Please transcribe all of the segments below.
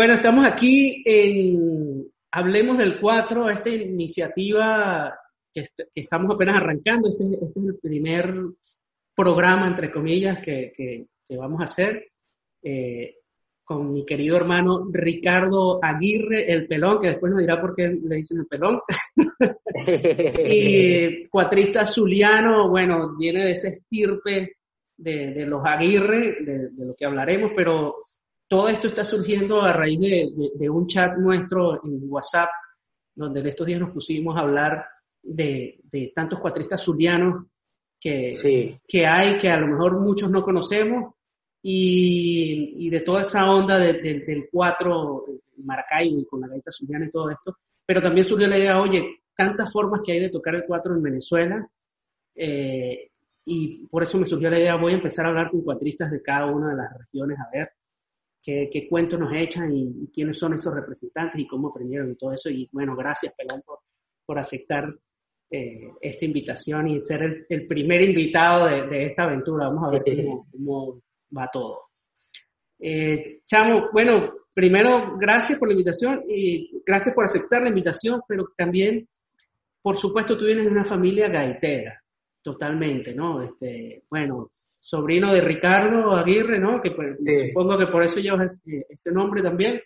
Bueno, estamos aquí en Hablemos del 4, esta iniciativa que, estamos apenas arrancando. Este, este, es el primer programa, entre comillas, que, que, vamos a hacer eh, con mi querido hermano Ricardo Aguirre, el pelón, que después nos dirá por qué le dicen el pelón. y cuatrista zuliano, bueno, viene de ese estirpe de, de los Aguirre, de, de, lo que hablaremos, pero todo esto está surgiendo a raíz de, un chat nuestro en WhatsApp, donde en estos días nos pusimos a hablar de, tantos cuatristas zulianos que, que hay, que a lo mejor muchos no conocemos, y, de toda esa onda del cuatro, Maracaibo y con la gaita zuliana y todo esto, pero también surgió la idea, oye, tantas formas que hay de tocar el cuatro en Venezuela, eh, y por eso me surgió la idea, voy a empezar a hablar con cuatristas de cada una de las regiones, a ver qué, cuentos nos echan y, quiénes son esos representantes y cómo aprendieron y todo eso. Y bueno, gracias, Pelón, por, aceptar eh, esta invitación y ser el, primer invitado de, esta aventura. Vamos a ver cómo, va todo. Eh, Chamo, bueno, primero, gracias por la invitación y gracias por aceptar la invitación, pero también, por supuesto, tú vienes de una familia gaitera, totalmente, ¿no? Este, bueno, sobrino de Ricardo Aguirre, ¿no? Que pues, supongo que por eso llevas ese, nombre también.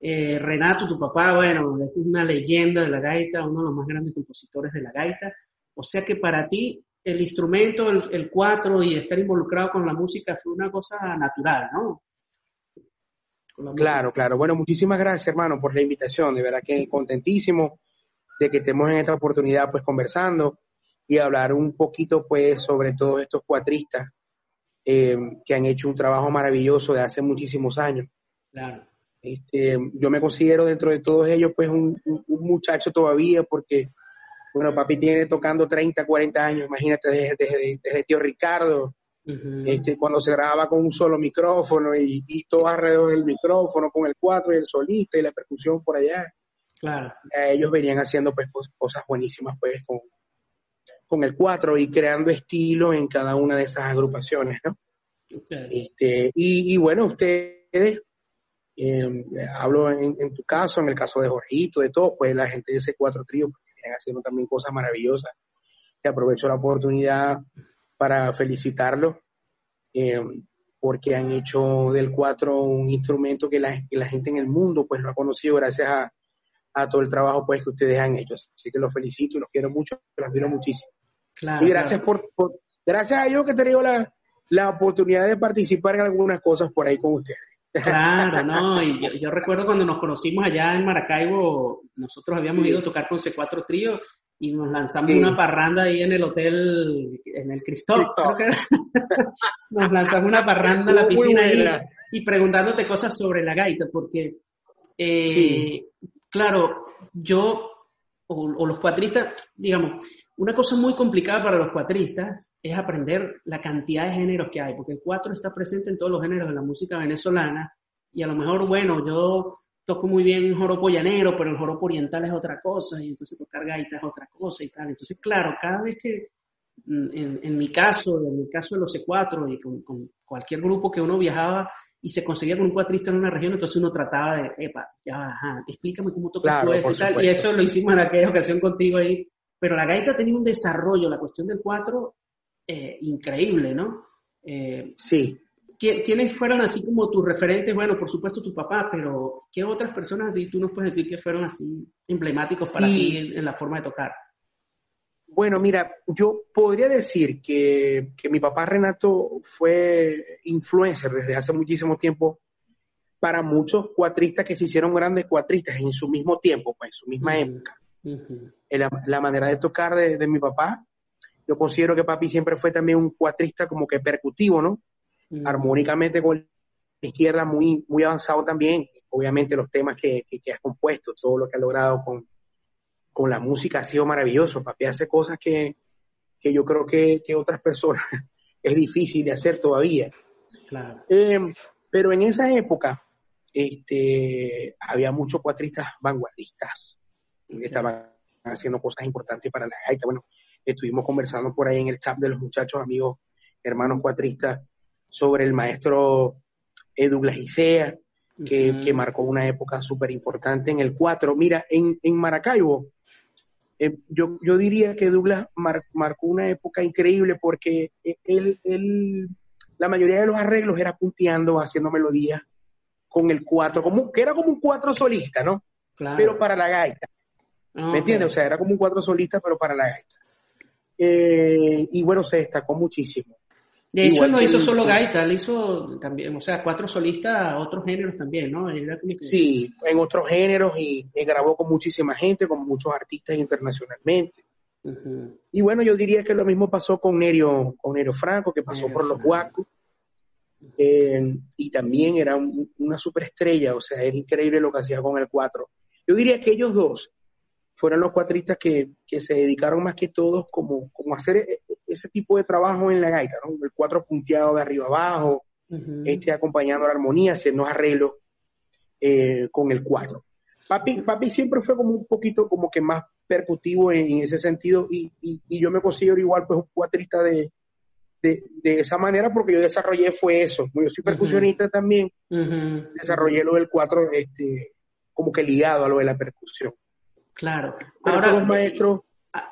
Eh, Renato, tu papá, bueno, es una leyenda de la gaita, uno de los más grandes compositores de la gaita. O sea que para ti el instrumento, el, cuatro y estar involucrado con la música fue una cosa natural, ¿no? Claro, claro. Bueno, muchísimas gracias, hermano, por la invitación. De verdad que contentísimo de que estemos en esta oportunidad, pues, conversando y hablar un poquito, pues, sobre todos estos cuatristas eh, que han hecho un trabajo maravilloso de hace muchísimos años. Claro. Este, yo me considero dentro de todos ellos pues un, muchacho todavía porque, bueno, papi tiene tocando 30, 40 años, imagínate, desde, desde, tío Ricardo, este, cuando se grababa con un solo micrófono y, todo alrededor del micrófono, con el cuatro y el solista y la percusión por allá. Claro. ellos venían haciendo pues cosas buenísimas pues con, con el 4 y creando estilo en cada una de esas agrupaciones, ¿no? Este, y, bueno, ustedes, em, hablo en, tu caso, en el caso de Jorgito, de todo, pues la gente de ese cuatro trío pues, vienen haciendo también cosas maravillosas. Y aprovecho la oportunidad para felicitarlos em, porque han hecho del cuatro un instrumento que la, que la, gente en el mundo pues lo ha conocido gracias a, a todo el trabajo pues que ustedes han hecho. Así que los felicito y los quiero mucho, los admiro muchísimo y gracias por, gracias a ellos que he tenido la, la oportunidad de participar en algunas cosas por ahí con ustedes. Claro, no, y yo, recuerdo cuando nos conocimos allá en Maracaibo, nosotros habíamos ido a tocar con C4 Trío y nos lanzamos una parranda ahí en el hotel, en el Cristóbal, nos lanzamos una parranda en la piscina y, preguntándote cosas sobre la gaita, porque, eh, claro, yo, o, o los cuatristas, digamos, una cosa muy complicada para los cuatristas es aprender la cantidad de géneros que hay, porque el cuatro está presente en todos los géneros de la música venezolana y a lo mejor, bueno, yo toco muy bien joropo llanero, pero el joropo oriental es otra cosa y entonces tocar gaita es otra cosa y tal. Entonces, claro, cada vez que, mm, en, mi caso, en el caso de los C4 y con, cualquier grupo que uno viajaba y se conseguía con un cuatrista en una región, entonces uno trataba de, epa, ya, ajá, explícame cómo tocas esto y tal. Y eso lo hicimos en aquella ocasión contigo ahí pero la gaita tenía un desarrollo, la cuestión del cuatro, eh, increíble, ¿no? Eh, sí. ¿Quiénes fueron así como tus referentes? Bueno, por supuesto tu papá, pero ¿qué otras personas así tú nos puedes decir que fueron así emblemáticos para ti en, la forma de tocar? Bueno, mira, yo podría decir que, que, mi papá Renato fue influencer desde hace muchísimo tiempo para muchos cuatristas que se hicieron grandes cuatristas en su mismo tiempo, pues en su misma época la, manera de tocar de, mi papá. Yo considero que papi siempre fue también un cuatrista como que percutivo, ¿no? Armónicamente con la izquierda muy, muy avanzado también. Obviamente los temas que, que, has compuesto, todo lo que ha logrado con, con la música ha sido maravilloso. Papi hace cosas que, que yo creo que, que otras personas es difícil de hacer todavía. Claro. Em, pero en esa época este, había muchos cuatristas vanguardistas estaban haciendo cosas importantes para la gaita. Bueno, estuvimos conversando por ahí en el chat de los muchachos, amigos, hermanos cuatristas, sobre el maestro Douglas Isea, que, marcó una época súper importante en el 4. Mira, en, en Maracaibo, eh, yo, yo diría que Douglas marcó una época increíble porque él, él, la mayoría de los arreglos era punteando, haciendo melodías con el 4, como, que era como un 4 solista, ¿no? Pero para la gaita. Ah, ¿Me entiendes? O sea, era como un 4 solista, pero para la gaita. Eh, y bueno, se destacó muchísimo. De hecho, no hizo solo gaita, le hizo también, o sea, cuatro solistas a otros géneros también, ¿no? Sí, en otros géneros y, grabó con muchísima gente, con muchos artistas internacionalmente. Y bueno, yo diría que lo mismo pasó con Nerio, con Nerio Franco, que pasó por los Guacos. Eh, y también era una superestrella, o sea, era increíble lo que hacía con el cuatro. Yo diría que ellos dos fueron los cuatristas que, se dedicaron más que todos como, como a hacer e, ese tipo de trabajo en la gaita, ¿no? El cuatro punteado de arriba abajo, este acompañando la armonía, haciendo arreglos eh, con el cuatro. Papi, papi siempre fue como un poquito como que más percutivo en, ese sentido y, y, yo me considero igual pues un cuatrista de, de, esa manera porque yo desarrollé fue eso. Yo soy percusionista también, desarrollé lo del cuatro este, como que ligado a lo de la percusión. Claro. Ahora, maestros...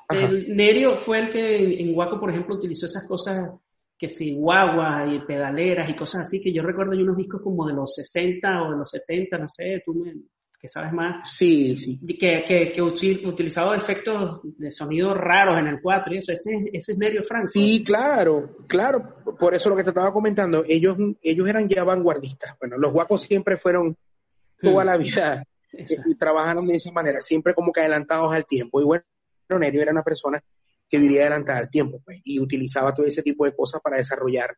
El Nerio fue el que en, Huaco, por ejemplo, utilizó esas cosas que si guagua y pedaleras y cosas así, que yo recuerdo hay unos discos como de los 60 o de los 70, no sé, tú me, que sabes más. Sí, sí. Que, que, que utilizaba efectos de sonido raros en el 4 y eso, ese, ese es Nerio Franco. Sí, claro, claro, por eso lo que te estaba comentando, ellos, ellos eran ya vanguardistas. Bueno, los guacos siempre fueron toda hmm. la vida y trabajaron de esa manera, siempre como que adelantados al tiempo. Y bueno, Nerio era una persona que diría adelantada al tiempo, pues, y utilizaba todo ese tipo de cosas para desarrollar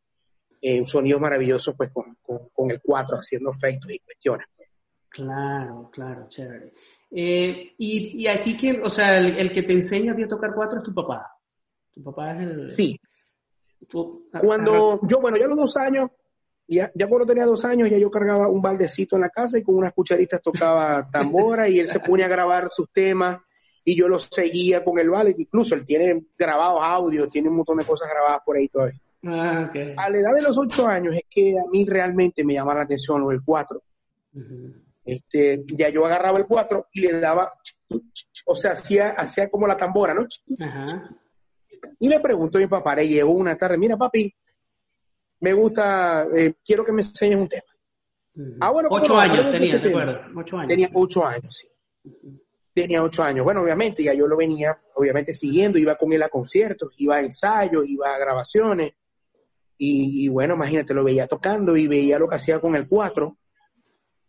eh, sonidos maravillosos, pues, con, con, el 4, haciendo efectos y cuestiones. Pues. Claro, claro, chévere. Eh, y, y a ti, quién, o sea, el, que te enseña a tocar 4 es tu papá. Tu papá es el... Sí. Cuando yo, bueno, yo a los dos años, ya, ya cuando tenía dos años, ya yo cargaba un baldecito en la casa y con unas cucharitas tocaba tambora y él se ponía a grabar sus temas y yo lo seguía con el balde. Incluso él tiene grabados audios, tiene un montón de cosas grabadas por ahí todavía. Ah, A la edad de los ocho años es que a mí realmente me llamaba la atención lo del cuatro. este, ya yo agarraba el cuatro y le daba, o sea, hacía, hacía como la tambora, ¿no? Y le pregunto a mi papá, le llevo una tarde, mira papi, me gusta, eh, quiero que me enseñes un tema. Ah, bueno, ocho años tenía, ¿de acuerdo? Ocho años. Tenía ocho años, sí. Tenía ocho años. Bueno, obviamente, ya yo lo venía, obviamente, siguiendo, iba con él a conciertos, iba a ensayos, iba a grabaciones. Y, bueno, imagínate, lo veía tocando y veía lo que hacía con el cuatro.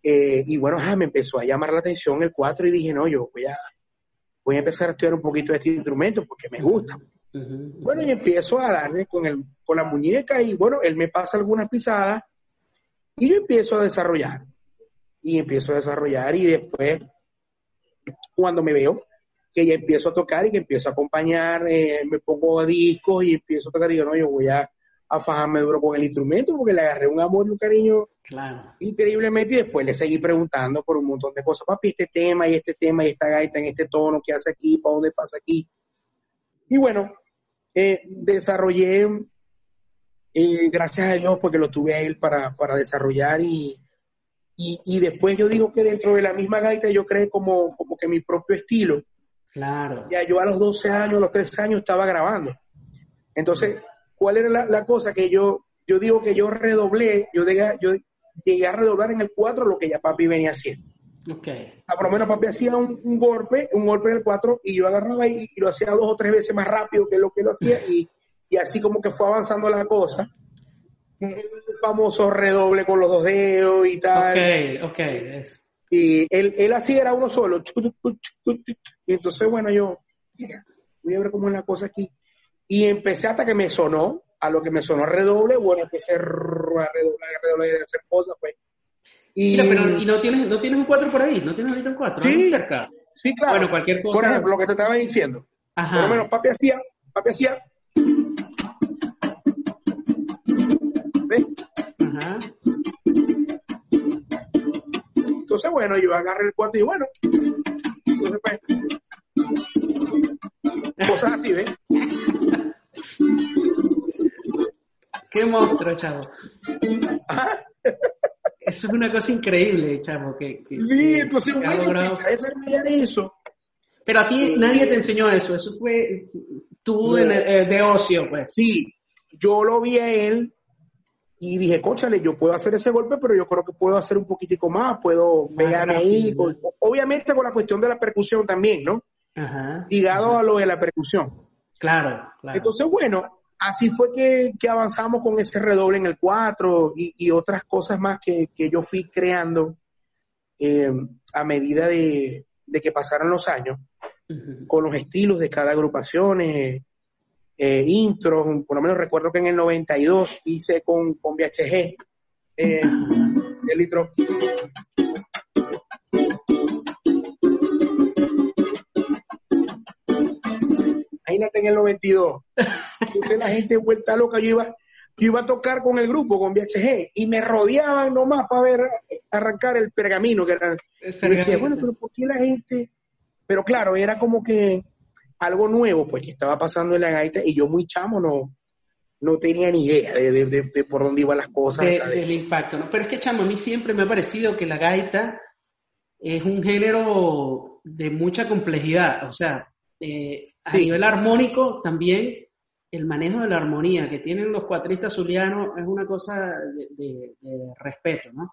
Eh, y bueno, me empezó a llamar la atención el cuatro y dije, no, yo voy a, voy a empezar a estudiar un poquito de este instrumento porque me gusta. Bueno, y empiezo a darle con, el, con la muñeca y bueno, él me pasa algunas pisadas y yo empiezo a desarrollar. Y empiezo a desarrollar y después, cuando me veo, que ya empiezo a tocar y que empiezo a acompañar, eh, me pongo discos y empiezo a tocar y yo no, yo voy a, a fajarme duro con el instrumento porque le agarré un amor y un cariño increíblemente y después le seguí preguntando por un montón de cosas, papi, este tema y este tema y esta gaita en este tono, ¿qué hace aquí? ¿Para dónde pasa aquí? Y bueno, eh, desarrollé, eh, gracias a Dios, porque lo tuve a él para, desarrollar y, y, después yo digo que dentro de la misma gaita yo creé como, como que mi propio estilo. Claro. Ya yo a los 12 años, a los 13 años estaba grabando. Entonces, ¿cuál era la, cosa? Que yo, yo digo que yo redoblé, yo llegué, yo llegué a redoblar en el 4 lo que ya papi venía haciendo. Okay. A por lo menos papi hacía un, golpe, un golpe en el 4 y yo agarraba y, y, lo hacía dos o tres veces más rápido que lo que lo hacía y, y así como que fue avanzando la cosa. El famoso redoble con los dos dedos y tal. Ok, ok. Y él, él así era uno solo. Y entonces, bueno, yo voy a ver cómo es la cosa aquí. Y empecé hasta que me sonó, a lo que me sonó redoble, bueno, empecé a redoblar, a redoblar, a hacer cosas, pues y... Mira, pero ¿y no tienes, no tienes un 4 por ahí? ¿No tienes ahorita un 4? Sí, cerca? sí, claro. Bueno, cualquier cosa. Por ejemplo, lo que te estaba diciendo. Ajá. Por lo menos papi hacía, papi hacía. ¿Ves? Ajá. Entonces, bueno, yo agarré el 4 y bueno. Entonces, pues. Cosas así, ¿ves? Qué monstruo, chavo. Ajá. Eso es una cosa increíble, chamo. Que, sí, entonces, bueno, eso. Pero a ti nadie te enseñó eso, eso fue tú de, de, ocio, pues. Sí, yo lo vi a él y dije, cóchale, yo puedo hacer ese golpe, pero yo creo que puedo hacer un poquitico más, puedo pegar ahí, obviamente con la cuestión de la percusión también, ¿no? Ajá, Ligado a lo de la percusión. Claro, claro. Entonces, bueno, así fue que, avanzamos con ese redoble en el 4 y, otras cosas más que, yo fui creando eh, a medida de, que pasaran los años, con los estilos de cada agrupación, eh, eh, intros, por lo menos recuerdo que en el 92 hice con, con VHG eh, el litro. Imagínate en el 92. La gente vuelta loca, yo iba, yo iba a tocar con el grupo, con VHG, y me rodeaban nomás para ver arrancar el pergamino, que era. bueno, pero ¿por qué la gente? Pero claro, era como que algo nuevo, pues, que estaba pasando en la gaita y yo muy chamo no, no tenía ni idea de, por dónde iban las cosas. del impacto, ¿no? Pero es que, chamo, a mí siempre me ha parecido que la gaita es un género de mucha complejidad, o sea, eh, a nivel armónico también el manejo de la armonía que tienen los cuatristas zulianos es una cosa de, respeto, ¿no?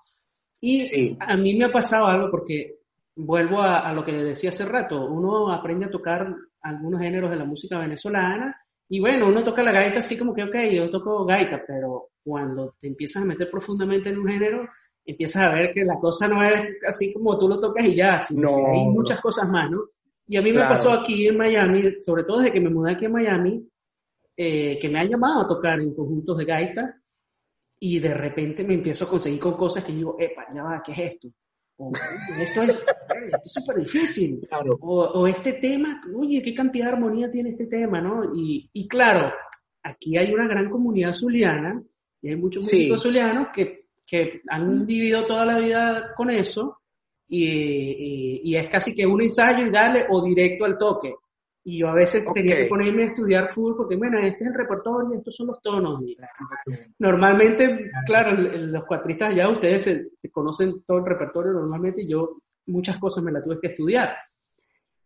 Y a mí me ha pasado algo porque vuelvo a, a, lo que decía hace rato, uno aprende a tocar algunos géneros de la música venezolana. Y bueno, uno toca la gaita así como que, ok, yo toco gaita, pero cuando te empiezas a meter profundamente en un género, empiezas a ver que la cosa no es así como tú lo tocas y ya, sino que hay muchas cosas más, ¿no? Y a mí me pasó aquí en Miami, sobre todo desde que me mudé aquí a Miami, eh, que me han llamado a tocar en conjuntos de gaita y de repente me empiezo a conseguir con cosas que digo, epa, ya va, ¿qué es esto? esto es súper difícil. O, este tema, oye, qué cantidad de armonía tiene este tema, ¿no? Y, claro, aquí hay una gran comunidad zuliana y hay muchos músicos zulianos que, que, han vivido toda la vida con eso y, y, es casi que un ensayo y darle o directo al toque. Y yo a veces tenía que ponerme a estudiar full porque, bueno, este es el repertorio, estos son los tonos. normalmente, claro, los cuatristas ya ustedes se, conocen todo el repertorio normalmente y yo muchas cosas me las tuve que estudiar.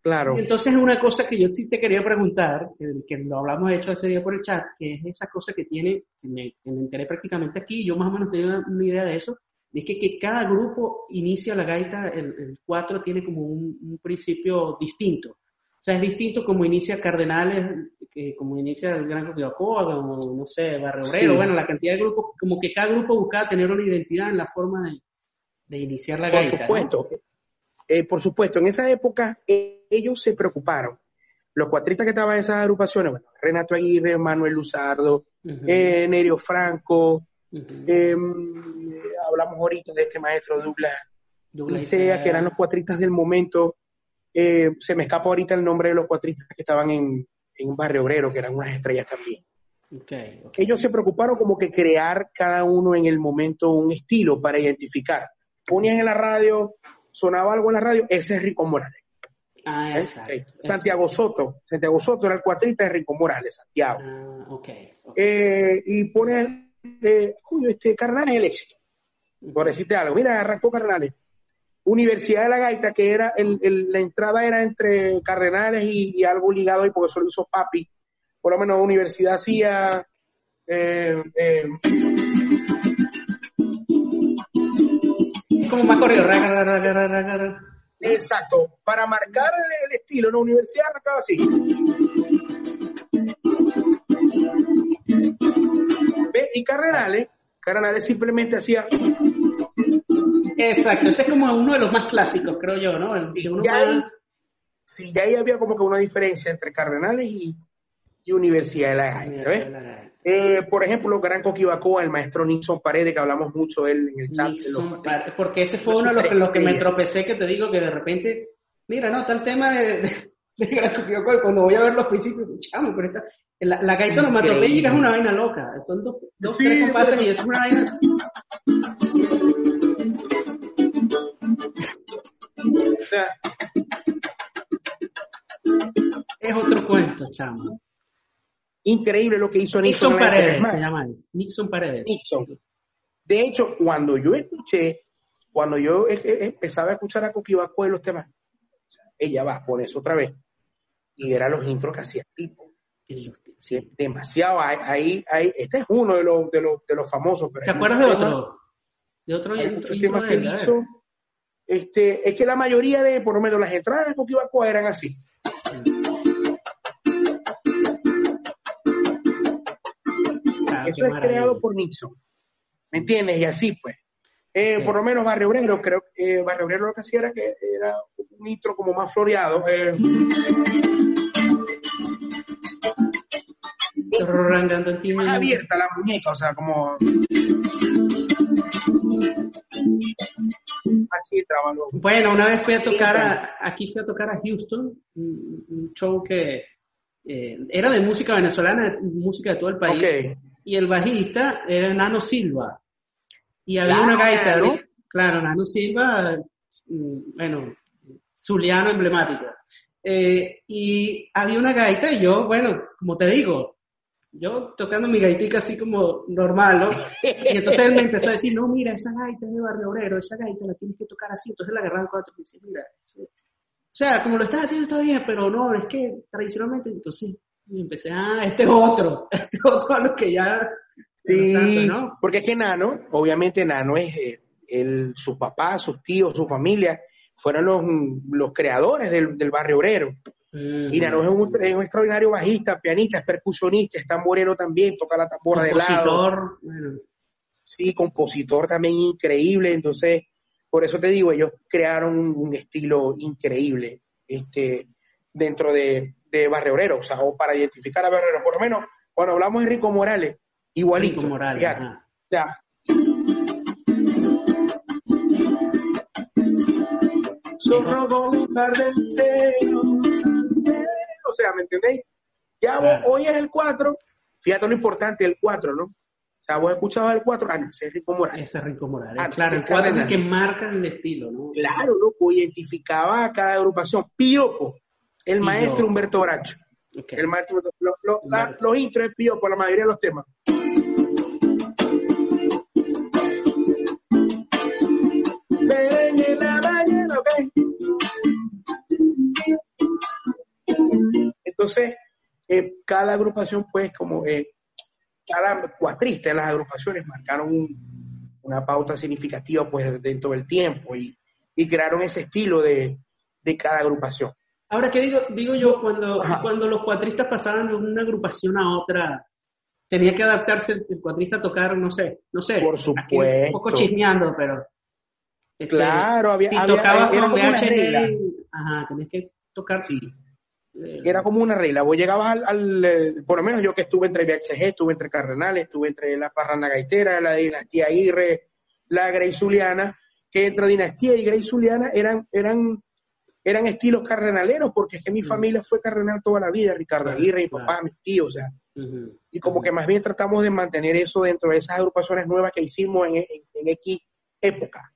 Claro. entonces, una cosa que yo sí te quería preguntar, que, lo hablamos de hecho ese día por el chat, que es esa cosa que tiene, que me, enteré prácticamente aquí, yo más o menos tenía una, idea de eso, es que, que, cada grupo inicia la gaita, el 4 tiene como un principio distinto. O sea, es distinto como inicia Cardenales, que como inicia el Gran Coquibacoa, como, no sé, Barrio Obrero, bueno, la cantidad de grupos, como que cada grupo buscaba tener una identidad en la forma de, de iniciar la gaita. Por supuesto, eh, por supuesto, en esa época eh, ellos se preocuparon. Los cuatristas que estaban en esas agrupaciones, bueno, Renato Aguirre, Manuel Luzardo, eh, Nerio Franco, em, hablamos ahorita de este maestro Douglas, Douglas que eran los cuatristas del momento, eh, se me escapa ahorita el nombre de los cuatristas que estaban en, en Barrio Obrero, que eran unas estrellas también. Ellos se preocuparon como que crear cada uno en el momento un estilo para identificar. Ponían en la radio, sonaba algo en la radio, ese es Rico Morales. Ah, ¿Eh? Santiago Soto. Santiago Soto era el cuatrista de Rico Morales, Santiago. Ah, okay, eh, y ponen, eh, este, Carnales el éxito. Por decirte algo. Mira, arrancó Carnales. Universidad de la Gaita, que era el, la entrada era entre Cardenales y, algo ligado ahí, porque eso lo hizo Papi. Por lo menos Universidad hacía. Eh, eh, como más corrido. Exacto. Para marcar el, estilo, la universidad arrancaba así. Y Cardenales, Cardenales simplemente hacía. Exacto, ese es como uno de los más clásicos, creo yo, ¿no? sí, ya ahí había como que una diferencia entre Cardenales y, Universidad de la Gaita. Eh, por ejemplo, Gran Coquibacoa, el maestro Nixon Paredes, que hablamos mucho él en el chat. porque ese fue uno de los que, me tropecé, que te digo que de repente, mira, no, está el tema de, Gran cuando voy a ver los principios, chamo, pero esta, la, la gaita onomatopéyica es una vaina loca, son dos, dos tres compases y es una vaina es otro cuento, chamo. Increíble lo que hizo Nixon. Nixon Paredes, se llama. Nixon Paredes. Nixon. De hecho, cuando yo escuché, cuando yo e, e, empezaba a escuchar a Coquibaco y los temas, ella va, a eso otra vez. Y eran los intros que hacía tipo. Sí. Demasiado. Ahí, ahí, este es uno de los, de los, de los famosos. ¿Te acuerdas de otro? De otro, tema que hizo. Este, es que la mayoría de, por lo menos las entradas de Coquibaco eran así. Ah, Eso es creado por Nixon. ¿Me entiendes? Y así pues. Eh, por lo menos Barrio Obrero, creo que eh, Barrio Obrero lo que hacía era que era un intro como más floreado. Eh. Más abierta la muñeca, o sea, como. Así trabajo. Bueno, una vez fui a tocar a, aquí fui a tocar a Houston, un, show que eh, era de música venezolana, música de todo el país. Y el bajista era Nano Silva. Y había una gaita, ¿no? Claro, Nano Silva, mm, bueno, zuliano emblemático. Eh, y había una gaita y yo, bueno, como te digo, yo tocando mi gaitica así como normal, ¿no? Y entonces él me empezó a decir, no, mira, esa gaita es de Barrio Obrero, esa gaita la tienes que tocar así. Entonces la agarraron cuatro y dice, mira, eso... o sea, como lo estás haciendo está bien, pero no, es que tradicionalmente, entonces sí. Y empecé, ah, este es otro, este es otro a lo que ya... Sí, ¿no? porque es que Nano, obviamente Nano es eh, el, sus papás, sus tíos, su familia, fueron los, los creadores del, del Barrio Obrero. Y Nano es un, es un, extraordinario bajista, pianista, es percusionista, es tamborero también, toca la tambora de lado. Sí, compositor también increíble. Entonces, por eso te digo, ellos crearon un, estilo increíble este, dentro de, de Barrio o sea, o para identificar a Barrio Por lo menos, cuando hablamos de Rico Morales, igualito. Rico Morales. o sea, o sea, ¿me entendéis? Ya hoy es el 4, fíjate lo importante, el 4, ¿no? O sea, vos escuchabas el 4, ah, no, ese es Rico Morales. Ese es Rico Morales, ah, claro, el 4 es el que marca el estilo, ¿no? Claro, loco, identificaba a cada agrupación. Piopo, el maestro Humberto Bracho. El maestro, lo, lo, la, los intros es Piopo, la mayoría de los temas. Entonces, eh, cada agrupación, pues, como eh, cada cuatrista de las agrupaciones marcaron una pauta significativa, pues, dentro del tiempo y, crearon ese estilo de, cada agrupación. Ahora, ¿qué digo, digo yo? Cuando, cuando los cuatristas pasaban de una agrupación a otra, tenía que adaptarse el, cuatrista a tocar, no sé, no sé. Por supuesto. un poco chismeando, pero. Este, claro, había. Si tocaba con VHD, ajá, tenés que tocar. Sí era como una regla. Vos llegabas al, eh, por lo menos yo que estuve entre VHG, estuve entre Cardenales, estuve entre la Parranda Gaitera, la dinastía Aguirre, la Grey Zuliana, que entre dinastía y Grey Zuliana eran, eran, eran estilos cardenaleros, porque es que mi mm. familia fue cardenal toda la vida, Ricardo Aguirre, mi papá, mis tíos, o sea. Y como que más bien tratamos de mantener eso dentro de esas agrupaciones nuevas que hicimos en, en, X época.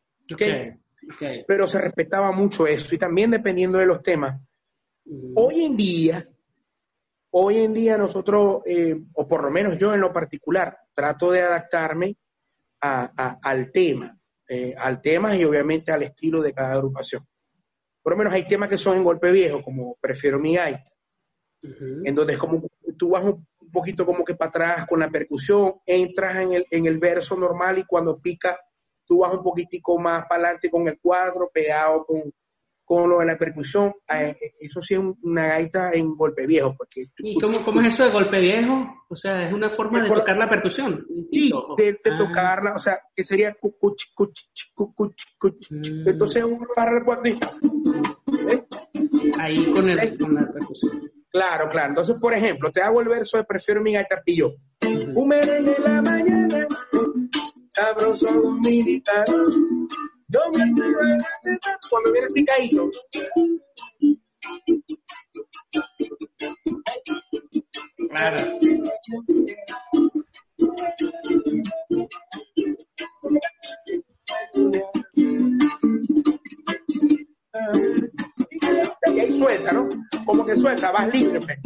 Pero se respetaba mucho eso, y también dependiendo de los temas Hoy en día, hoy en día nosotros, eh, o por lo menos yo en lo particular, trato de adaptarme al tema, eh, al tema y obviamente al estilo de cada agrupación. Por lo menos hay temas que son en golpe viejo, como Prefiero mi gaita, en donde es como tú vas un poquito como que para atrás con la percusión, entras en el, en el verso normal y cuando pica, tú vas un poquitico más para adelante con el cuadro, pegado con, con lo de la percusión, eh, eso sí es una gaita en golpe viejo. Porque ¿Y cómo, cómo, es eso de golpe viejo? O sea, es una forma de tocar la percusión. Sí, de, ah. tocarla, o sea, que sería cucuch, cuch, cucuch, cuch. Mm. Entonces uno agarra el cuadrito. ¿eh? Ahí con, el, con la percusión. Claro, claro. Entonces, por ejemplo, te hago el verso de Prefiero mi gaita pillo. Un en la mañana, sabroso militar cuando viene picadito. Claro. Y ahí suelta, ¿no? Como que suelta, vas libre.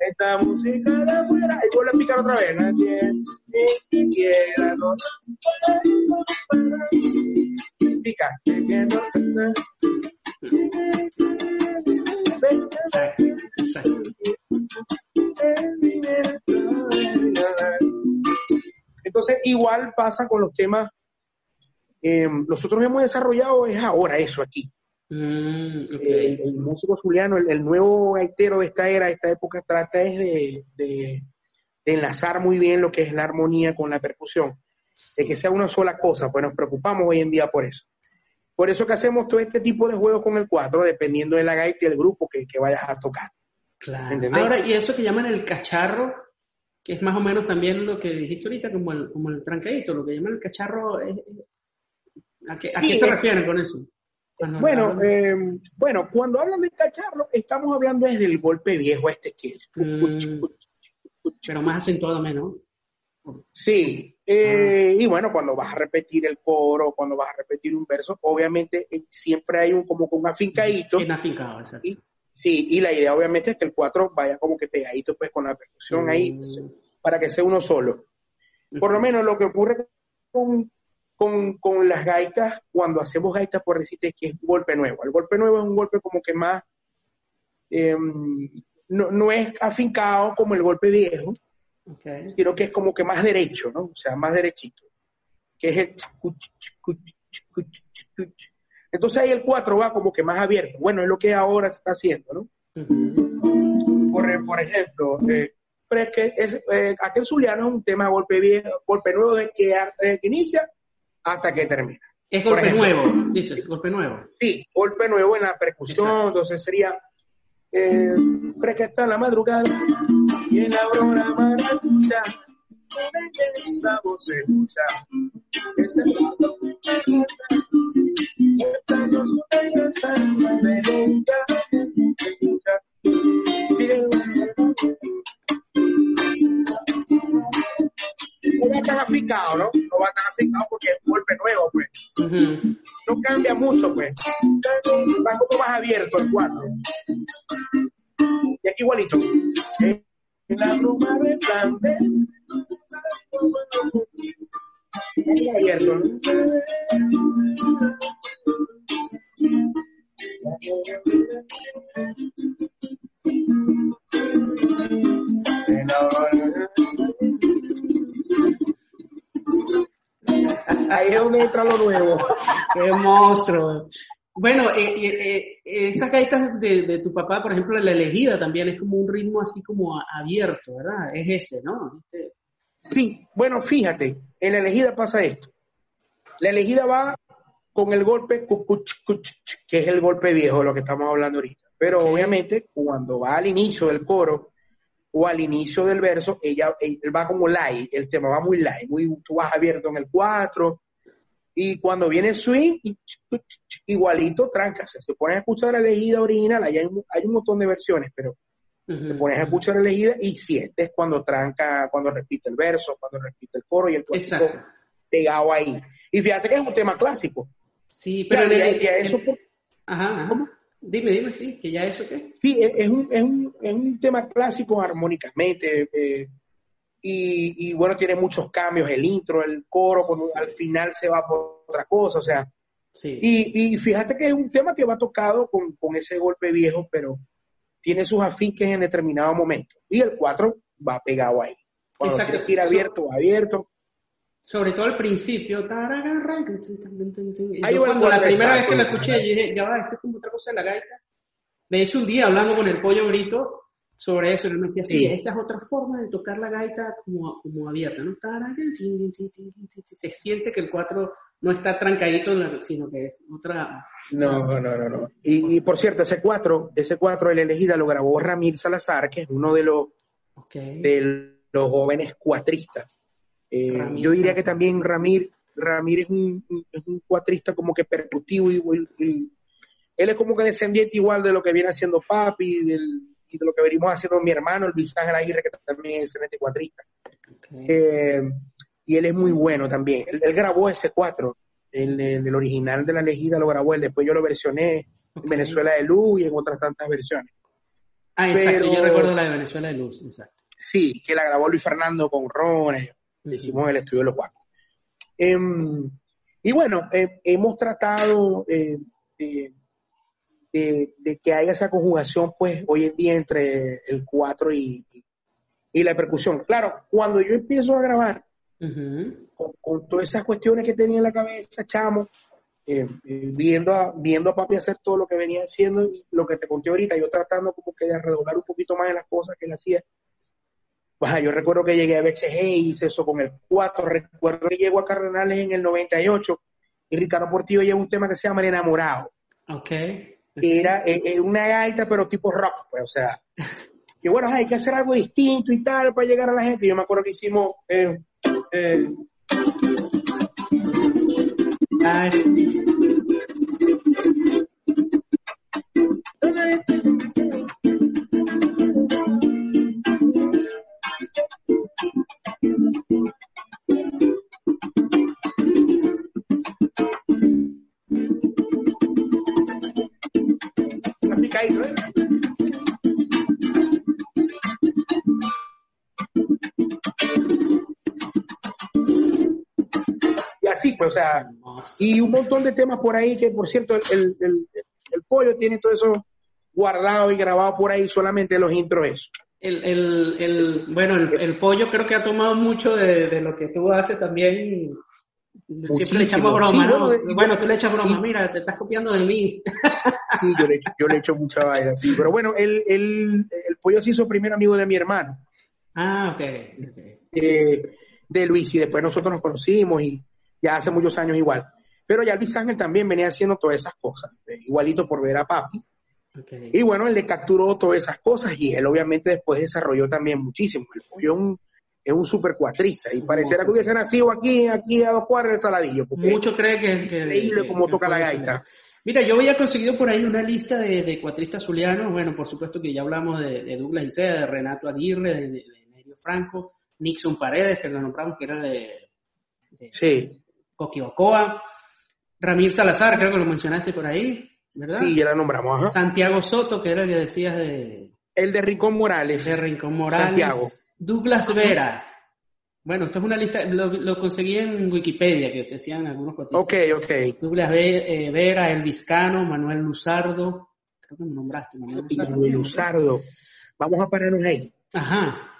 Esta música de afuera, y vuelve a picar otra vez, ni siquiera pica, que no entonces igual pasa con los temas eh, nosotros hemos desarrollado es ahora eso aquí. Mm, el, músico zuliano, el, nuevo gaitero de esta era, de esta época, trata es de, enlazar muy bien lo que es la armonía con la percusión, de que sea una sola cosa, pues nos preocupamos hoy en día por eso. Por eso que hacemos todo este tipo de juegos con el 4, dependiendo de la gaita y el grupo que, vayas a tocar. Claro. Ahora, y eso que llaman el cacharro, que es más o menos también lo que dijiste ahorita, como el, como el trancadito, lo que llaman el cacharro, ¿a qué, se refiere con eso? Bueno, eh, bueno, cuando hablan de cacharro, estamos hablando desde el golpe viejo este que mm, pero más acentuado menos. Sí, eh, ah. y bueno, cuando vas a repetir el coro, cuando vas a repetir un verso, obviamente eh, siempre hay un como un afincadito. Bien afincado, exacto. sí, y la idea obviamente es que el 4 vaya como que pegadito pues con la percusión ahí, mm. para que sea uno solo. Por lo menos lo que ocurre con, con, con, las gaitas, cuando hacemos gaitas por decirte que es un golpe nuevo. El golpe nuevo es un golpe como que más, em, no, no, es afincado como el golpe viejo, okay. sino que es como que más derecho, ¿no? O sea, más derechito. Que es el... Entonces ahí el 4 va como que más abierto. Bueno, es lo que ahora se está haciendo, ¿no? por, por, ejemplo, eh, pero es que es, eh, aquel zuliano es un tema golpe viejo, golpe nuevo de que, eh, que inicia hasta que termina. Es golpe nuevo, dice, golpe nuevo. Sí, golpe nuevo en la percusión, entonces sería eh, que está en la madrugada y en la aurora maracucha esa voz se escucha ese esta noche tan aficado, ¿no? No va tan aficado porque es un golpe nuevo, pues. No cambia mucho, pues. Va poco más abierto el cuarto. Y aquí igualito. La bruma replante. Aquí abierto, ¿no? Ahí es donde entra lo nuevo. ¡Qué monstruo! Bueno, eh, eh, eh, esas gaitas de, tu papá, por ejemplo, la elegida también es como un ritmo así como abierto, ¿verdad? Es ese, ¿no? Este, sí, bueno, fíjate, en la elegida pasa esto. La elegida va con el golpe que es el golpe viejo, de lo que estamos hablando ahorita. Pero obviamente, cuando va al inicio del coro o al inicio del verso, ella, él va como light, el tema va muy light, muy, tú vas abierto en el 4, y cuando viene el swing, igualito tranca. se pones a escuchar la elegida original, hay, hay un montón de versiones, pero te pones a escuchar la elegida y sientes cuando tranca, cuando repite el verso, cuando repite el coro y el clásico pegado ahí. Y fíjate que es un tema clásico. Sí, pero eso Ajá, Dime, dime, sí, que ya eso qué. Sí, es un, es un, es un tema clásico armónicamente. Eh, y, y, bueno, tiene muchos cambios, el intro, el coro, cuando al final se va por otra cosa, o sea. Sí. Y, y fíjate que es un tema que va tocado con, con ese golpe viejo, pero tiene sus afinques en determinado momento. Y el 4 va pegado ahí. Cuando Exacto. ir abierto, abierto. Sobre todo al principio. Ahí cuando la primera vez que la escuché, dije, ya va, esto es como otra cosa de la gaita. De hecho, un día hablando con el pollo grito sobre eso, él me decía, sí, esta es otra forma de tocar la gaita como, como abierta, ¿no? Se siente que el 4 no está trancadito, sino que es otra... No, no, no, no. Y, y por cierto, ese 4, ese 4 el elegida lo grabó Ramir Salazar, que es uno de los, de los jóvenes cuatristas eh, yo diría que también Ramir, Ramir es un, es un cuatrista como que percutivo y, él es como que descendiente igual de lo que viene haciendo papi y, de lo que venimos haciendo mi hermano, el Ángel Aguirre, que también es excelente cuatrista. Eh, y él es muy bueno también. Él, grabó ese cuatro, el, el, original de la elegida lo grabó él, después yo lo versioné en Venezuela de Luz y en otras tantas versiones. Ah, exacto, yo recuerdo la de Venezuela de Luz, exacto. Sí, que la grabó Luis Fernando con Ron, le hicimos el estudio de los Guacos. Em, y bueno, eh, hemos tratado eh, de, que haya esa conjugación, pues, hoy en día entre el 4 y, la percusión. Claro, cuando yo empiezo a grabar, con, todas esas cuestiones que tenía en la cabeza, chamo, eh, viendo, a, viendo a papi hacer todo lo que venía haciendo y lo que te conté ahorita, yo tratando como que de redoblar un poquito más de las cosas que él hacía. Pues, yo recuerdo que llegué a BHG y hice eso con el 4, recuerdo que llego a Cardenales en el 98 y Ricardo Portillo lleva un tema que se llama El Enamorado. Ok. Era eh, eh, una gaita, pero tipo rock, pues, o sea. Y bueno, hay que hacer algo distinto y tal para llegar a la gente. Yo me acuerdo que hicimos. Eh, eh, y así, pues, o sea, y un montón de temas por ahí que, por cierto, el, pollo tiene todo eso guardado y grabado por ahí, solamente los intros El, bueno, el, pollo creo que ha tomado mucho de, lo que tú haces también. Siempre le echamos broma, ¿no? Bueno, tú le echas broma, mira, te estás copiando de mí. Sí, yo le, yo le echo mucha vaina, sí. Pero bueno, el, el, el pollo se hizo primer amigo de mi hermano. Ah, ok. Eh, de Luis, y después nosotros nos conocimos y ya hace muchos años igual. Pero ya Luis Ángel también venía haciendo todas esas cosas, eh, igualito por ver a papi. Y bueno, él le capturó todas esas cosas y él obviamente después desarrolló también muchísimo. El pollo un, es un super cuatrista y pareciera que hubiese nacido aquí, aquí a dos cuadras de Saladillo. Mucho cree que, que increíble como toca la gaita. Mira, yo había conseguido por ahí una lista de, cuatristas zulianos. Bueno, por supuesto que ya hablamos de, Douglas Iseda, de Renato Aguirre, de, de, Nerio Franco, Nixon Paredes, que lo nombramos, que era de, de sí. Coquiocoa, Ramir Salazar, creo que lo mencionaste por ahí, ¿verdad? Sí, ya la nombramos. Santiago Soto, que era el que decías de... El de Rincón Morales. De Rincón Morales. Santiago. Douglas Vera. Bueno, esto es una lista, lo, conseguí en Wikipedia, que decían algunos cuatristas. Ok, ok. Douglas eh, Vera, El Vizcano, Manuel Luzardo. Creo que me nombraste, Manuel Luzardo. Manuel Luzardo. Vamos a pararnos ahí. Ajá.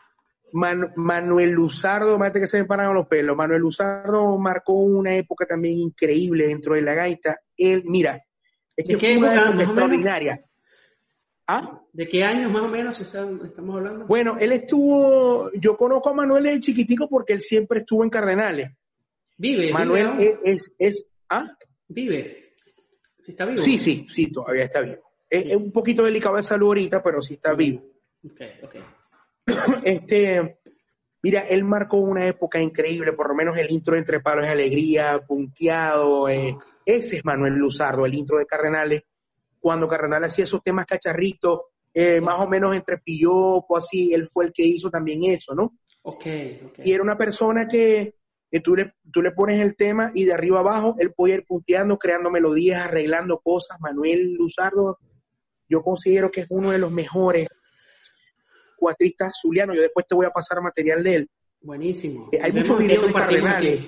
Manuel Luzardo, mate que se me pararon los pelos. Manuel Luzardo marcó una época también increíble dentro de la gaita. Él, mira, es que fue una época extraordinaria. ¿Ah? ¿De qué años más o menos estamos hablando? Bueno, él estuvo, yo conozco a Manuel el chiquitico porque él siempre estuvo en Cardenales. Vive. Manuel es, es, ¿ah? Vive. ¿Sí está vivo? Sí, sí, sí, todavía está vivo. Es, un poquito delicado de salud ahorita, pero sí está vivo. Ok, ok. Este, mira, él marcó una época increíble, por lo menos el intro Entre Palos y Alegría, punteado. Eh, ese es Manuel Luzardo, el intro de Cardenales cuando Cardenal hacía esos temas cacharritos, eh, más o menos entre pillopo, así, él fue el que hizo también eso, ¿no? Ok, Y era una persona que, tú, le, tú le pones el tema y de arriba abajo él puede ir punteando, creando melodías, arreglando cosas. Manuel Luzardo, yo considero que es uno de los mejores cuatristas zulianos. Yo después te voy a pasar material de él. Buenísimo. Eh, hay muchos videos de Cardenales.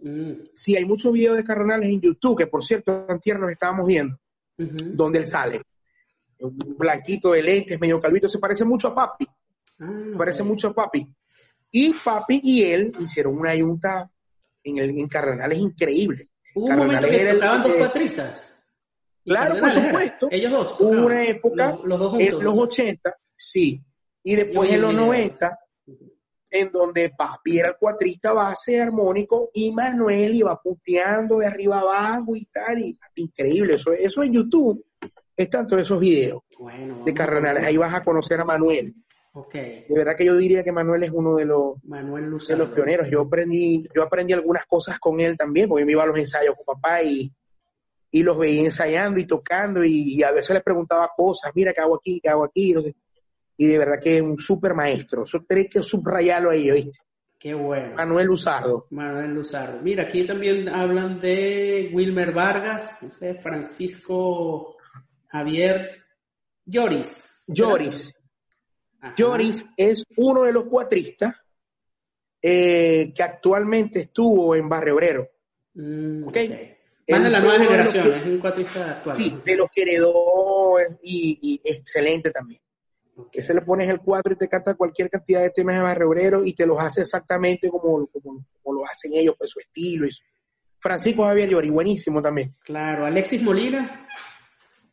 Mm. Sí, hay muchos videos de Cardenales en YouTube, que por cierto, antier nos estábamos viendo donde él sale. Un blanquito de lentes, medio calvito, se parece mucho a Papi. Ah, parece mucho a Papi. Y Papi y él hicieron una junta en, el, en Cardenales increíble. Hubo un momento que tocaban dos patristas. Claro, por supuesto. Ellos dos. Hubo una época, los, en los 80, sí. Y después en los 90, en donde Papi era el cuatrista base armónico y Manuel iba puteando de arriba abajo y tal, y increíble, eso, eso en YouTube están todos esos videos de Cardenales, ahí vas a conocer a Manuel. Okay. De verdad que yo diría que Manuel es uno de los, Manuel de los pioneros. Yo aprendí, yo aprendí algunas cosas con él también, porque me iba a los ensayos con papá y, y los veía ensayando y tocando y, a veces les preguntaba cosas, mira qué hago aquí, qué hago aquí, y de verdad que es un súper maestro. Eso tenés que subrayarlo ahí, ¿viste? Qué bueno. Manuel Luzardo. Manuel Luzardo. Mira, aquí también hablan de Wilmer Vargas, Francisco Javier Lloris. Lloris. Joris es uno de los cuatristas eh, que actualmente estuvo en Barrio Obrero. Mm, okay. Más de la nueva generación, es un cuatrista actual. Sí, de los que heredó y, excelente también. Que se le pones el cuatro y te canta cualquier cantidad de temas de Barrio Obrero y te los hace exactamente como, como, lo hacen ellos, pues su estilo y su... Francisco Javier Llori, buenísimo también. Claro, Alexis Molina,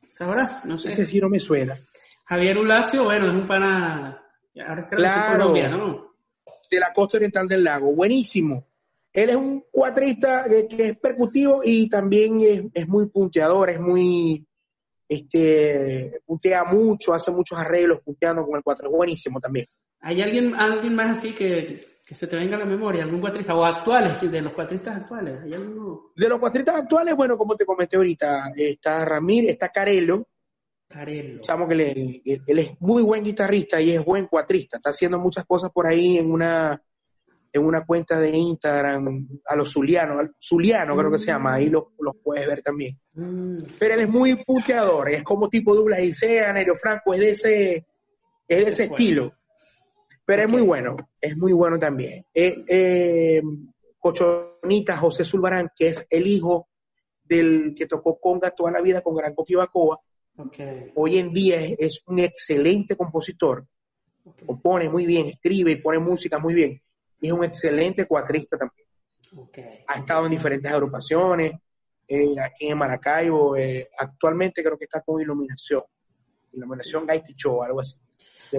¿sabrás? No sé. Ese sí no me suena. Javier Ulacio, bueno, es un pana, ahora es claro, ¿no? De la costa oriental del lago, buenísimo. Él es un cuatrista que, es percutivo y también es, muy punteador, es muy, este, puntea mucho, hace muchos arreglos punteando con el cuatro, es buenísimo también. ¿Hay alguien, alguien más así que, se te venga a la memoria, algún cuatrista, o actuales, de los cuatristas actuales? ¿Hay alguno? De los cuatristas actuales, bueno, como te comenté ahorita, está Ramírez, está Carelo, Carello. que él, es muy buen guitarrista y es buen cuatrista. Está haciendo muchas cosas por ahí en una en una cuenta de Instagram a los Zulianos, Zuliano creo que se llama, ahí los lo puedes ver también. Mm. Pero él es muy puteador, es como tipo Douglas Isea, Nero Franco, es de ese, es de ese estilo. Pero es muy bueno, es muy bueno también. Eh, eh, Cochonita José Zulbarán, que es el hijo del que tocó conga toda la vida con Gran Coquibacoa, Hoy en día es, un excelente compositor. Compone muy bien, escribe, pone música muy bien. Y es un excelente cuatrista también. Ha estado en diferentes agrupaciones, eh, aquí en Maracaibo. Eh, actualmente creo que está con Iluminación. Iluminación Gaiti Show, algo así.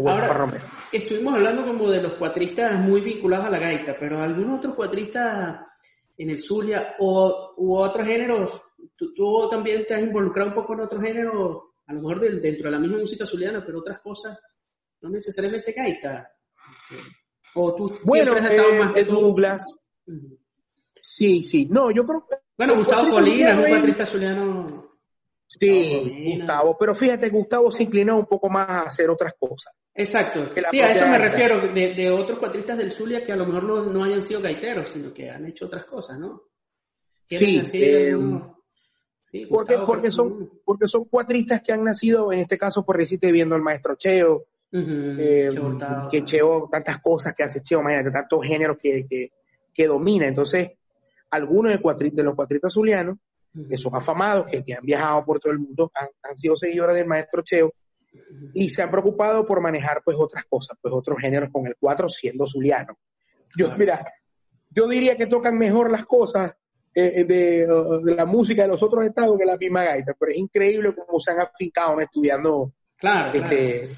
Ahora, estuvimos hablando como de los cuatristas muy vinculados a la gaita, pero algunos otros cuatristas en el Zulia o u otros géneros, ¿tú, también te has involucrado un poco en otros géneros a lo mejor dentro de la misma música zuliana, pero otras cosas, no necesariamente gaita. O tú bueno, has estado eh, más de Douglas. Sí, sí. No, yo creo que. Bueno, Gustavo Colina es un patrista zuliano. Sí, Gustavo, pero fíjate, Gustavo se inclinó un poco más a hacer otras cosas. Exacto. Sí, a eso me refiero, de, otros cuatristas del Zulia que a lo mejor no, hayan sido gaiteros, sino que han hecho otras cosas, ¿no? Sí, eh, porque, porque, son, porque son cuatristas que han nacido, en este caso, por decirte, viendo el maestro Cheo, eh, que Cheo, tantas cosas que hace Cheo, imagínate, tantos géneros que, que, domina. Entonces, algunos de, de los cuatristas zulianos, que son afamados, que, han viajado por todo el mundo, han, sido seguidores del maestro Cheo, y se han preocupado por manejar pues otras cosas, pues otros géneros con el cuatro siendo zuliano. Yo, mira, yo diría que tocan mejor las cosas eh, eh, de, la música de los otros estados que la misma gaita, pero es increíble cómo se han afincado estudiando este,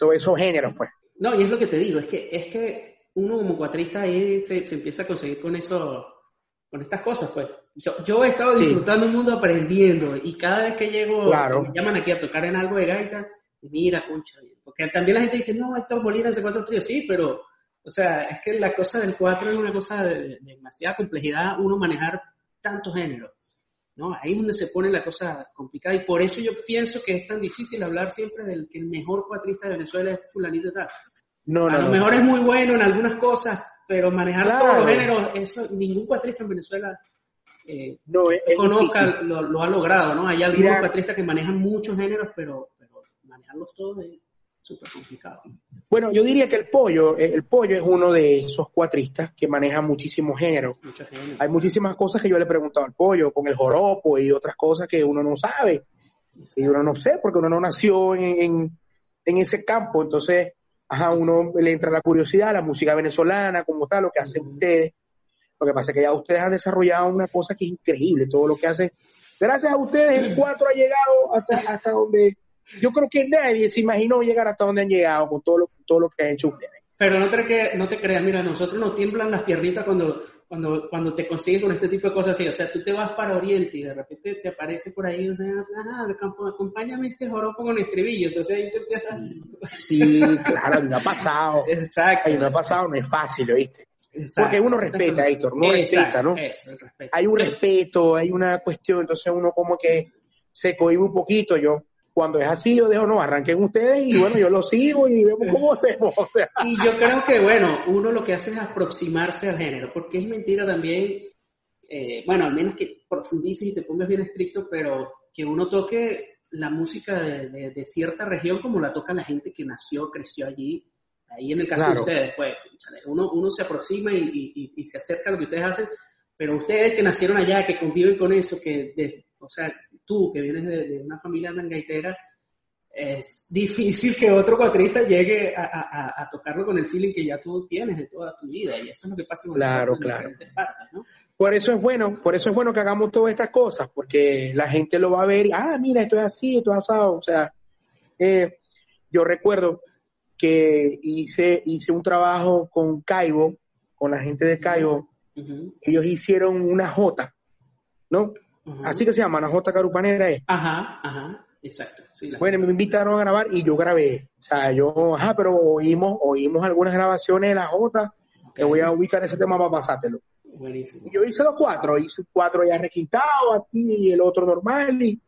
todos esos géneros, pues. No, y es lo que te digo, es que, es que uno como cuatrista ahí se, empieza a conseguir con eso, con estas cosas, pues. Yo, he estado disfrutando un mundo aprendiendo y cada vez que llego, me llaman aquí a tocar en algo de gaita, mira, concha, porque también la gente dice, no, Héctor Molina hace cuatro tríos, sí, pero o sea, es que la cosa del cuatro es una cosa de, demasiada complejidad, uno manejar tantos géneros. ¿No? Ahí es donde se pone la cosa complicada y por eso yo pienso que es tan difícil hablar siempre del que el mejor cuatrista de Venezuela es fulanito y tal. No, a lo mejor es muy bueno en algunas cosas, pero manejar todos los géneros, eso ningún cuatrista en Venezuela eh, no, conozca, lo, ha logrado, ¿no? Hay algunos cuatristas que manejan muchos géneros, pero, pero manejarlos todos es súper complicado. Bueno, yo diría que el pollo, eh, el pollo es uno de esos cuatristas que maneja muchísimos géneros. Hay muchísimas cosas que yo le he preguntado al pollo, con el joropo y otras cosas que uno no sabe. Y uno no sé, porque uno no nació en, ese campo. Entonces, ajá, uno le entra la curiosidad, la música venezolana, como tal, lo que hacen ustedes. Lo que pasa es que ya ustedes han desarrollado una cosa que es increíble, todo lo que hacen. Gracias a ustedes, el cuatro ha llegado hasta, hasta donde yo creo que nadie se imaginó llegar hasta donde han llegado con todo lo, todo lo que han hecho ustedes. Pero no te, no te creas, mira, nosotros nos tiemblan las piernitas cuando, cuando, cuando te consigues con este tipo de cosas así. O sea, tú te vas para Oriente y de repente te aparece por ahí, o sea, ah, acompáñame este joropo con estribillo. Entonces ahí te empiezas. Sí, claro, a mí me ha pasado. Exacto. A mí me ha pasado, no es fácil, ¿oíste? Porque uno respeta, Héctor, no respeta, ¿no? Eso, hay un respeto, hay una cuestión, entonces uno como que se cohibe un poquito. Yo cuando es así, yo digo, no, arranquen ustedes y bueno, yo lo sigo y vemos cómo hacemos. y yo creo que, bueno, uno lo que hace es aproximarse al género, porque es mentira también, eh, bueno, al menos que profundices y te pongas bien estricto, pero que uno toque la música de, cierta región como la toca la gente que nació, creció allí. Ahí en el caso de ustedes, pues, uno, uno se aproxima y, y, se acerca a lo que ustedes hacen, pero ustedes que nacieron allá, que conviven con eso, que, o sea, tú que vienes de, una familia gaitera, es difícil que otro cuatrista llegue a, tocarlo con el feeling que ya tú tienes de toda tu vida, y eso es lo que pasa en, claro, claro. partes, ¿no? Por eso es bueno, por eso es bueno que hagamos todas estas cosas, porque la gente lo va a ver y, ah, mira, esto es así, esto es asado. O sea, eh, yo recuerdo que hice, hice un trabajo con Caibo, con la gente de Caibo. Ellos hicieron una J, ¿no? Así que se llama, una J carupanera es. Ajá, ajá, exacto. bueno, me invitaron a grabar y yo grabé. O sea, yo, ajá, pero oímos, oímos algunas grabaciones de la J, que voy a ubicar ese tema para pasártelo. Buenísimo. Yo hice los cuatro, hice cuatro ya requintado aquí y el otro normal. Y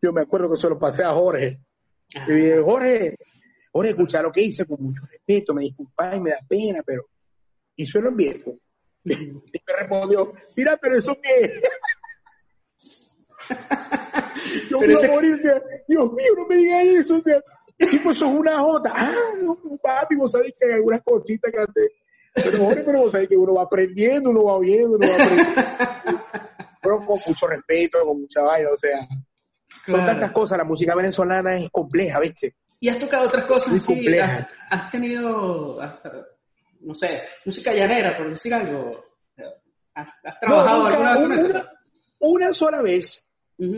yo me acuerdo que se lo pasé a Jorge. Y dije, Jorge, Jorge, escucha lo que hice con mucho respeto, me disculpa y me da pena, pero. Y se lo envié. Y me respondió, mira, pero eso qué yo pero ese... a morir, Dios mío, no me digas eso. O sea, tipo, eso es una jota. Ah, no, papi, vos sabés que hay algunas cositas que hace pero, pero vos sabés que uno va aprendiendo, uno va oyendo, uno va aprendiendo. pero con mucho respeto, con mucha vaina, o sea. Son tantas cosas, la música venezolana es compleja, ¿viste? Y has tocado otras cosas, sí, has, has, tenido, no sé, música llanera, por decir algo. ¿Has, trabajado alguna vez una, una, sola vez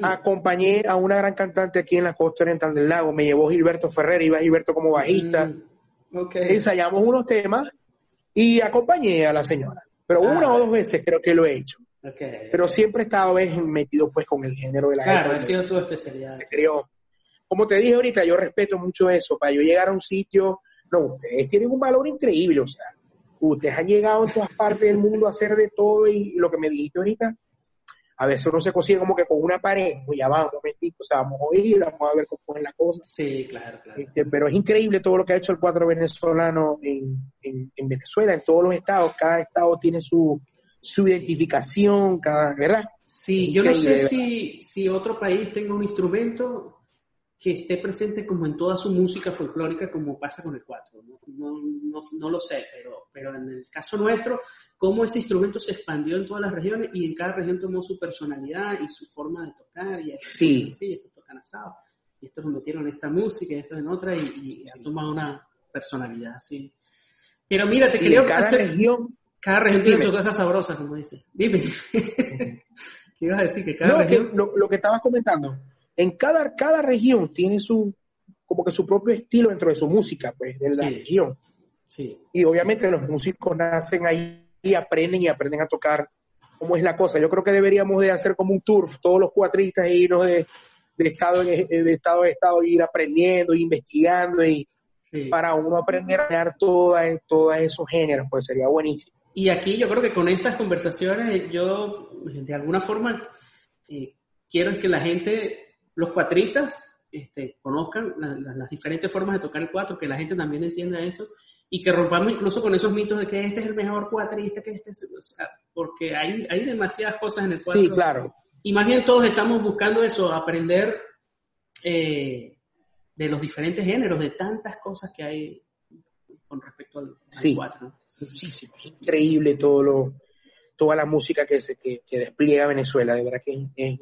acompañé a una gran cantante aquí en la costa oriental del lago, me llevó Gilberto Ferrer, iba Gilberto como bajista. Ensayamos unos temas y acompañé a la señora. Pero una o dos veces creo que lo he hecho. Pero siempre he estado metido pues con el género de la Claro, ha sido tu especialidad. Creo. Como te dije ahorita, yo respeto mucho eso. Para yo llegar a un sitio, no, ustedes tienen un valor increíble. O sea, ustedes han llegado en todas partes del mundo a hacer de todo y lo que me dijiste ahorita, a veces uno se consigue como que con una pared, pues ya va, un momentito, o sea, vamos a oír, vamos a ver cómo es la cosa. Sí, claro, claro. Este, pero es increíble todo lo que ha hecho el cuatro venezolano en, en, Venezuela, en todos los estados, cada estado tiene su, su identificación, cada, ¿verdad? Sí, yo no sé si, si otro país tenga un instrumento que esté presente como en toda su música folclórica como pasa con el cuatro. No, no, no, lo sé, pero, pero en el caso nuestro, cómo ese instrumento se expandió en todas las regiones y en cada región tomó su personalidad y su forma de tocar. Y sí. sí, estos tocan asado, y estos metieron en esta música y estos en otra y, han tomado una personalidad, sí. Pero mira, te quería cada región cada región tiene sus cosas sabrosas, como dices. Dime. ¿Qué ibas a decir? Que cada región... lo, lo, que estabas comentando, en cada, cada región tiene su, como que su propio estilo dentro de su música, pues, de la región. Sí. Y obviamente los músicos nacen ahí y aprenden y aprenden a tocar cómo es la cosa. Yo creo que deberíamos de hacer como un tour, todos los cuatristas, e irnos de, de estado en de estado a estado, ir aprendiendo, investigando y para uno aprender a crear todos esos géneros, pues sería buenísimo. Y aquí yo creo que con estas conversaciones yo de alguna forma eh, quiero que la gente los cuatristas este, conozcan las diferentes formas de tocar el cuatro, que la gente también entienda eso y que rompamos incluso con esos mitos de que este es el mejor cuatrista, que este es, porque hay, hay demasiadas cosas en el cuatro. Sí, claro. Y más bien todos estamos buscando eso, aprender eh, de los diferentes géneros, de tantas cosas que hay con respecto al, cuatro. Muchísimo, increíble todo lo, toda la música que, se, que, despliega Venezuela, de verdad que es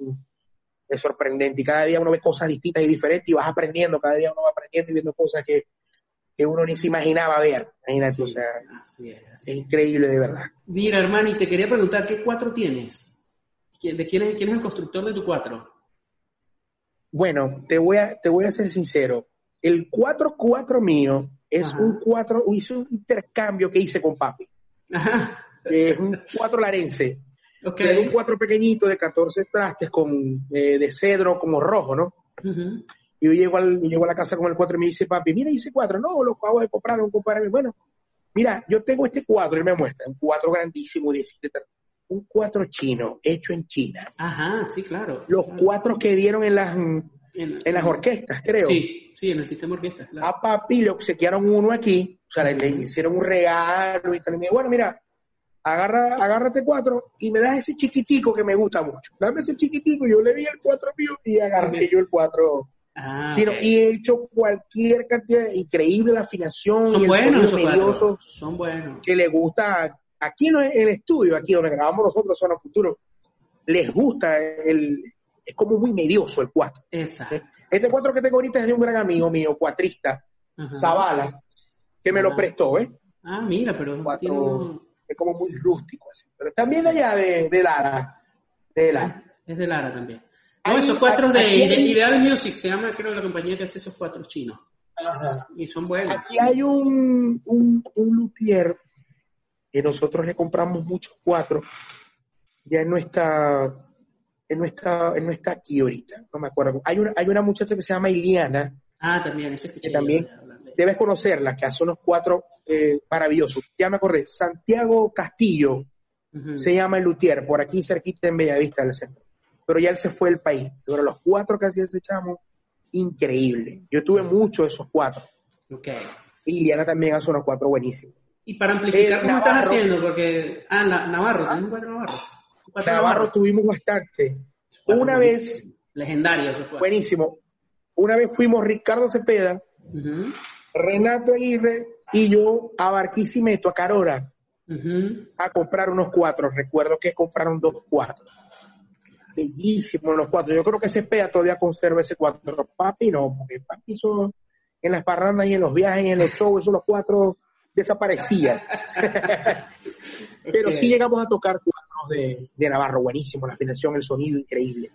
es sorprendente y cada día uno ve cosas distintas y diferentes y vas aprendiendo, cada día uno va aprendiendo y viendo cosas que, uno ni se imaginaba ver. Imagínate, o sea, es, increíble de verdad. Mira, hermano, y te quería preguntar, ¿qué cuatro tienes? ¿De quién es, quién es el constructor de tu cuatro? Bueno, te voy a, te voy a ser sincero. El 4-4 mío es un 4, hice un intercambio que hice con papi. Ajá. Es un 4 larense. Okay. un cuatro pequeñito de 14 trastes con, eh, de cedro como rojo, ¿no? Y yo llego, al, llego a la casa con el cuatro y me dice, papi, mira, hice cuatro. No, lo acabo de comprar, un compadre. Bueno, mira, yo tengo este cuatro, y me muestra, un cuatro grandísimo, un cuatro chino, hecho en China. Ajá, sí, claro. Los cuatro que dieron en las, en, las orquestas, creo. Sí, sí, en el sistema orquestas, claro. A papi le obsequiaron uno aquí, o sea, le, le hicieron un regalo y tal. Y me bueno, mira, agarra, agárrate cuatro y me das ese chiquitico que me gusta mucho. Dame ese chiquitico, yo le di el cuatro mío y agarré yo el cuatro. Ah, Y he hecho cualquier cantidad, increíble la afinación son y buenos, medioso son buenos. que le gusta aquí en el estudio, aquí donde grabamos nosotros, Zona Futuro, les gusta el, es como muy medioso el cuatro. Exacto. Este cuatro que tengo ahorita es de un gran amigo mío, cuatrista, Zavala, que me lo ah. prestó, ¿eh? Ah, mira, pero es como muy rústico así. Pero también allá de, de Lara. De Lara. Es de Lara también. No, esos cuatro de Ideal Music, se llama creo la compañía que hace esos cuatro chinos. Ajá. Y son buenos. Aquí hay un, un, un luthier que nosotros le compramos muchos cuatro. Ya no está, él no está, él no está aquí ahorita, no me acuerdo. Hay una, hay una muchacha que se llama Iliana. Ah, también, eso es que también debes conocerla, que hace unos cuatro eh, maravillosos. Ya me acordé, Santiago Castillo se llama el Luthier, por aquí cerquita en Bellavista del centro. Pero ya él se fue del país. Pero los cuatro que hacía ese chamo, increíble. Yo tuve muchos de esos cuatro. Ok. Y Liliana también hace unos cuatro buenísimos. Y para amplificar, ¿cómo estás haciendo? Porque, ah, Navarro, ¿tenés cuatro Navarro? Navarro tuvimos bastante. Una vez. Legendario. Buenísimo. Una vez fuimos Ricardo Cepeda, Renato Aguirre y yo a Barquisimeto, a Carora, a comprar unos cuatro. Recuerdo que compraron dos cuatro. Bellísimos los cuatro. Yo creo que ese pea todavía conserva ese cuatro. Papi no, porque papi son en las parrandas y en los viajes y en los shows, esos los cuatro desaparecían. Pero sí llegamos a tocar cuatro de, de Navarro, buenísimo, la afinación, el sonido increíble.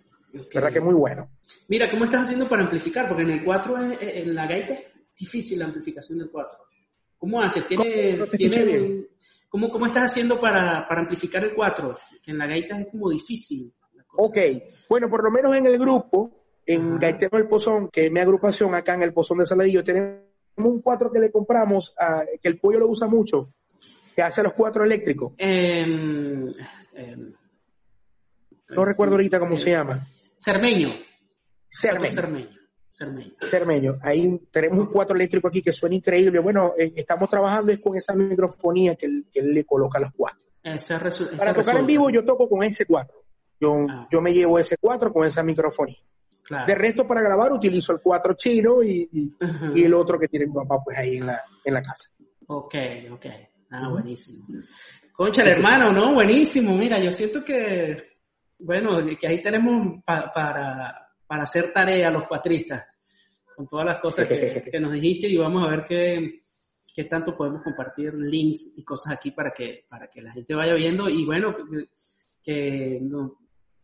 ¿Verdad que muy bueno? Mira, ¿cómo estás haciendo para amplificar? Porque en el 4, en la gaita, es difícil la amplificación del 4. ¿Cómo haces? ¿Tiene, ¿Cómo, ¿Cómo, estás haciendo para, para amplificar el 4? Que en la gaita es como difícil. Ok, bueno, por lo menos en el grupo, en Gaitero del Pozón, que es mi agrupación acá en el Pozón de Saladillo, tenemos un 4 que le compramos, que el pollo lo usa mucho, que hace los 4 eléctricos. Em, em, no recuerdo ahorita cómo se llama. Cermeño. Cermeño. Cermeño. Cermeño. Ahí tenemos un cuatro eléctrico aquí que suena increíble. Bueno, eh, estamos trabajando es con esa microfonía que él, le coloca a los cuatro. Para tocar en vivo yo toco con ese 4 Yo, ah. yo me llevo ese 4 con esa microfonía. De resto, para grabar utilizo el 4 chino y, y, el otro que tiene mi papá pues ahí en la, en la casa. Ok, ok. Ah, buenísimo. Concha, el hermano, ¿no? Buenísimo. Mira, yo siento que bueno, que ahí tenemos para, para hacer tarea los cuatristas, con todas las cosas que, nos dijiste y vamos a ver qué, qué, tanto podemos compartir links y cosas aquí para que, para que la gente vaya viendo y bueno, que,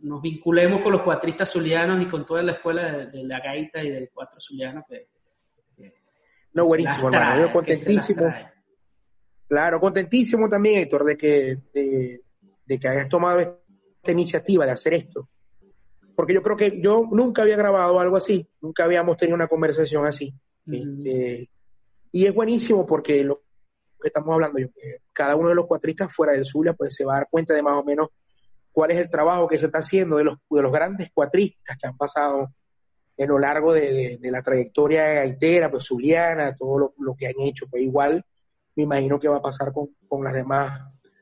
nos vinculemos con los cuatristas zulianos y con toda la escuela de, la gaita y del cuatro zuliano que, no, buenísimo, hermano. Yo contentísimo. Claro, contentísimo también, Héctor, de que, de, de que hayas tomado esta iniciativa de hacer esto. Porque yo creo que yo nunca había grabado algo así, nunca habíamos tenido una conversación así. Este, y es buenísimo porque lo que estamos hablando, yo, cada uno de los cuatristas fuera del Zulia pues se va a dar cuenta de más o menos cuál es el trabajo que se está haciendo de los, de los grandes cuatristas que han pasado en lo largo de, la trayectoria gaitera, pues zuliana, todo lo, que han hecho, pues igual me imagino que va a pasar con, con las demás,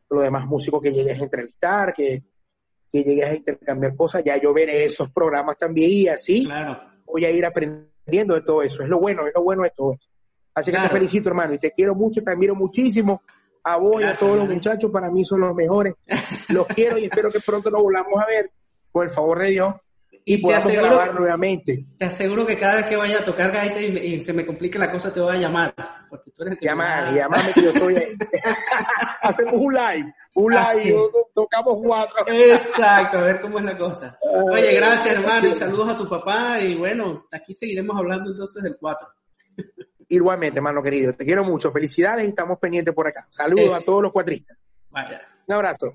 los demás músicos que llegues a entrevistar, que, que llegues a intercambiar cosas, ya yo veré esos programas también y así voy a ir aprendiendo de todo eso. Es lo bueno, es lo bueno de todo eso. Así que te felicito, hermano, y te quiero mucho, te admiro muchísimo. A vos y a todos los muchachos, para mí son los mejores. Los quiero y espero que pronto nos volvamos a ver, por el favor de Dios y, podamos grabar nuevamente. Te aseguro que cada vez que vaya a tocar gaita y, se me complique la cosa, te voy a llamar. Porque tú eres el que llamame, llamame que yo estoy ahí. Hacemos un live, un live, tocamos cuatro. Exacto, a ver cómo es la cosa. Oye, gracias hermano y saludos a tu papá y bueno, aquí seguiremos hablando entonces del cuatro. Igualmente, hermano querido, te quiero mucho. Felicidades y estamos pendientes por acá. Saludos a todos los cuatristas. Vaya. Un abrazo.